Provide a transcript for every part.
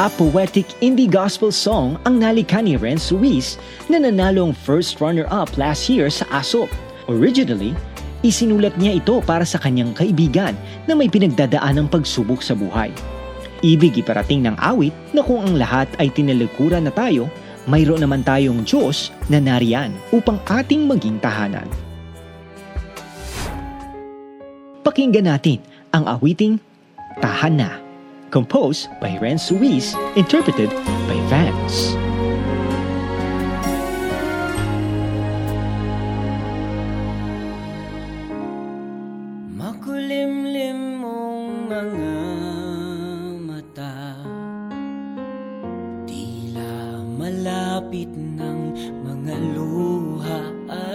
A poetic indie gospel song ang nalikha ni Renz Ruiz na nanalong first runner-up last year sa ASOP. Originally, isinulat niya ito para sa kanyang kaibigan na may pinagdadaan ng pagsubok sa buhay. Ibig iparating ng awit na kung ang lahat ay tinalikuran na tayo, mayroon naman tayong Diyos na nariyan upang ating maging tahanan. Pakinggan natin ang awiting Tahan Na, composed by Renz Ruiz, interpreted by Vance. Makulimlim mong mga mata Tila malapit ng mga luha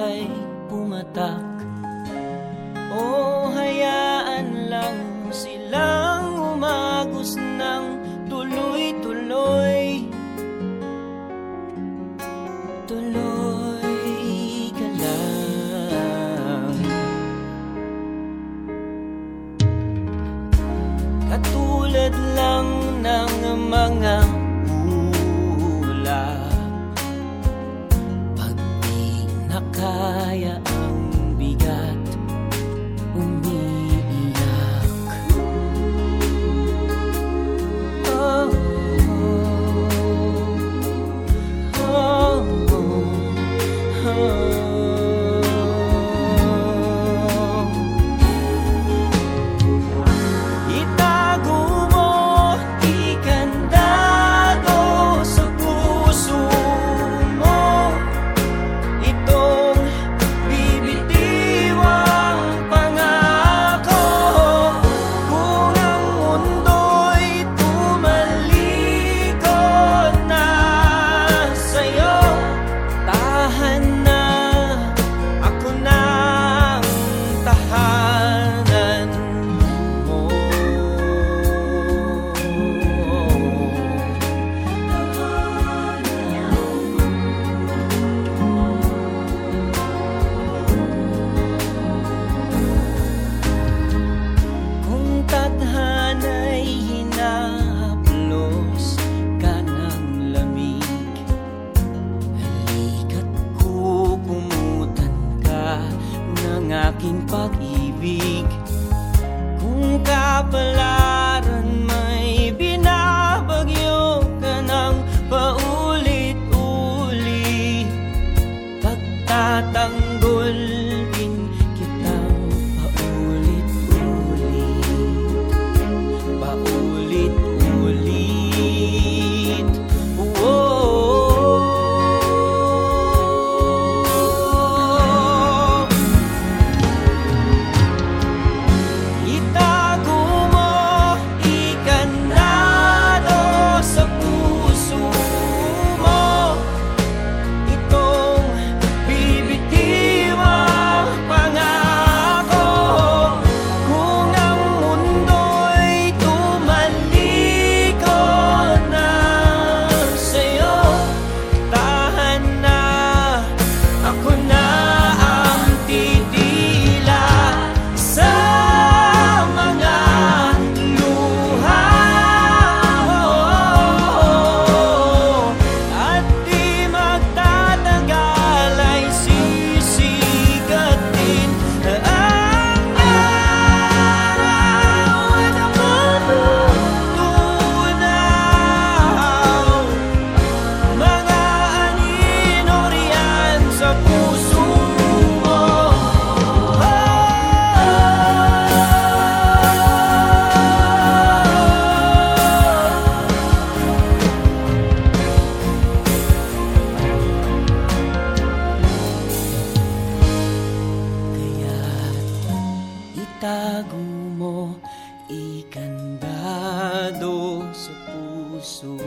ay pumatak itago mo ikandado sa puso.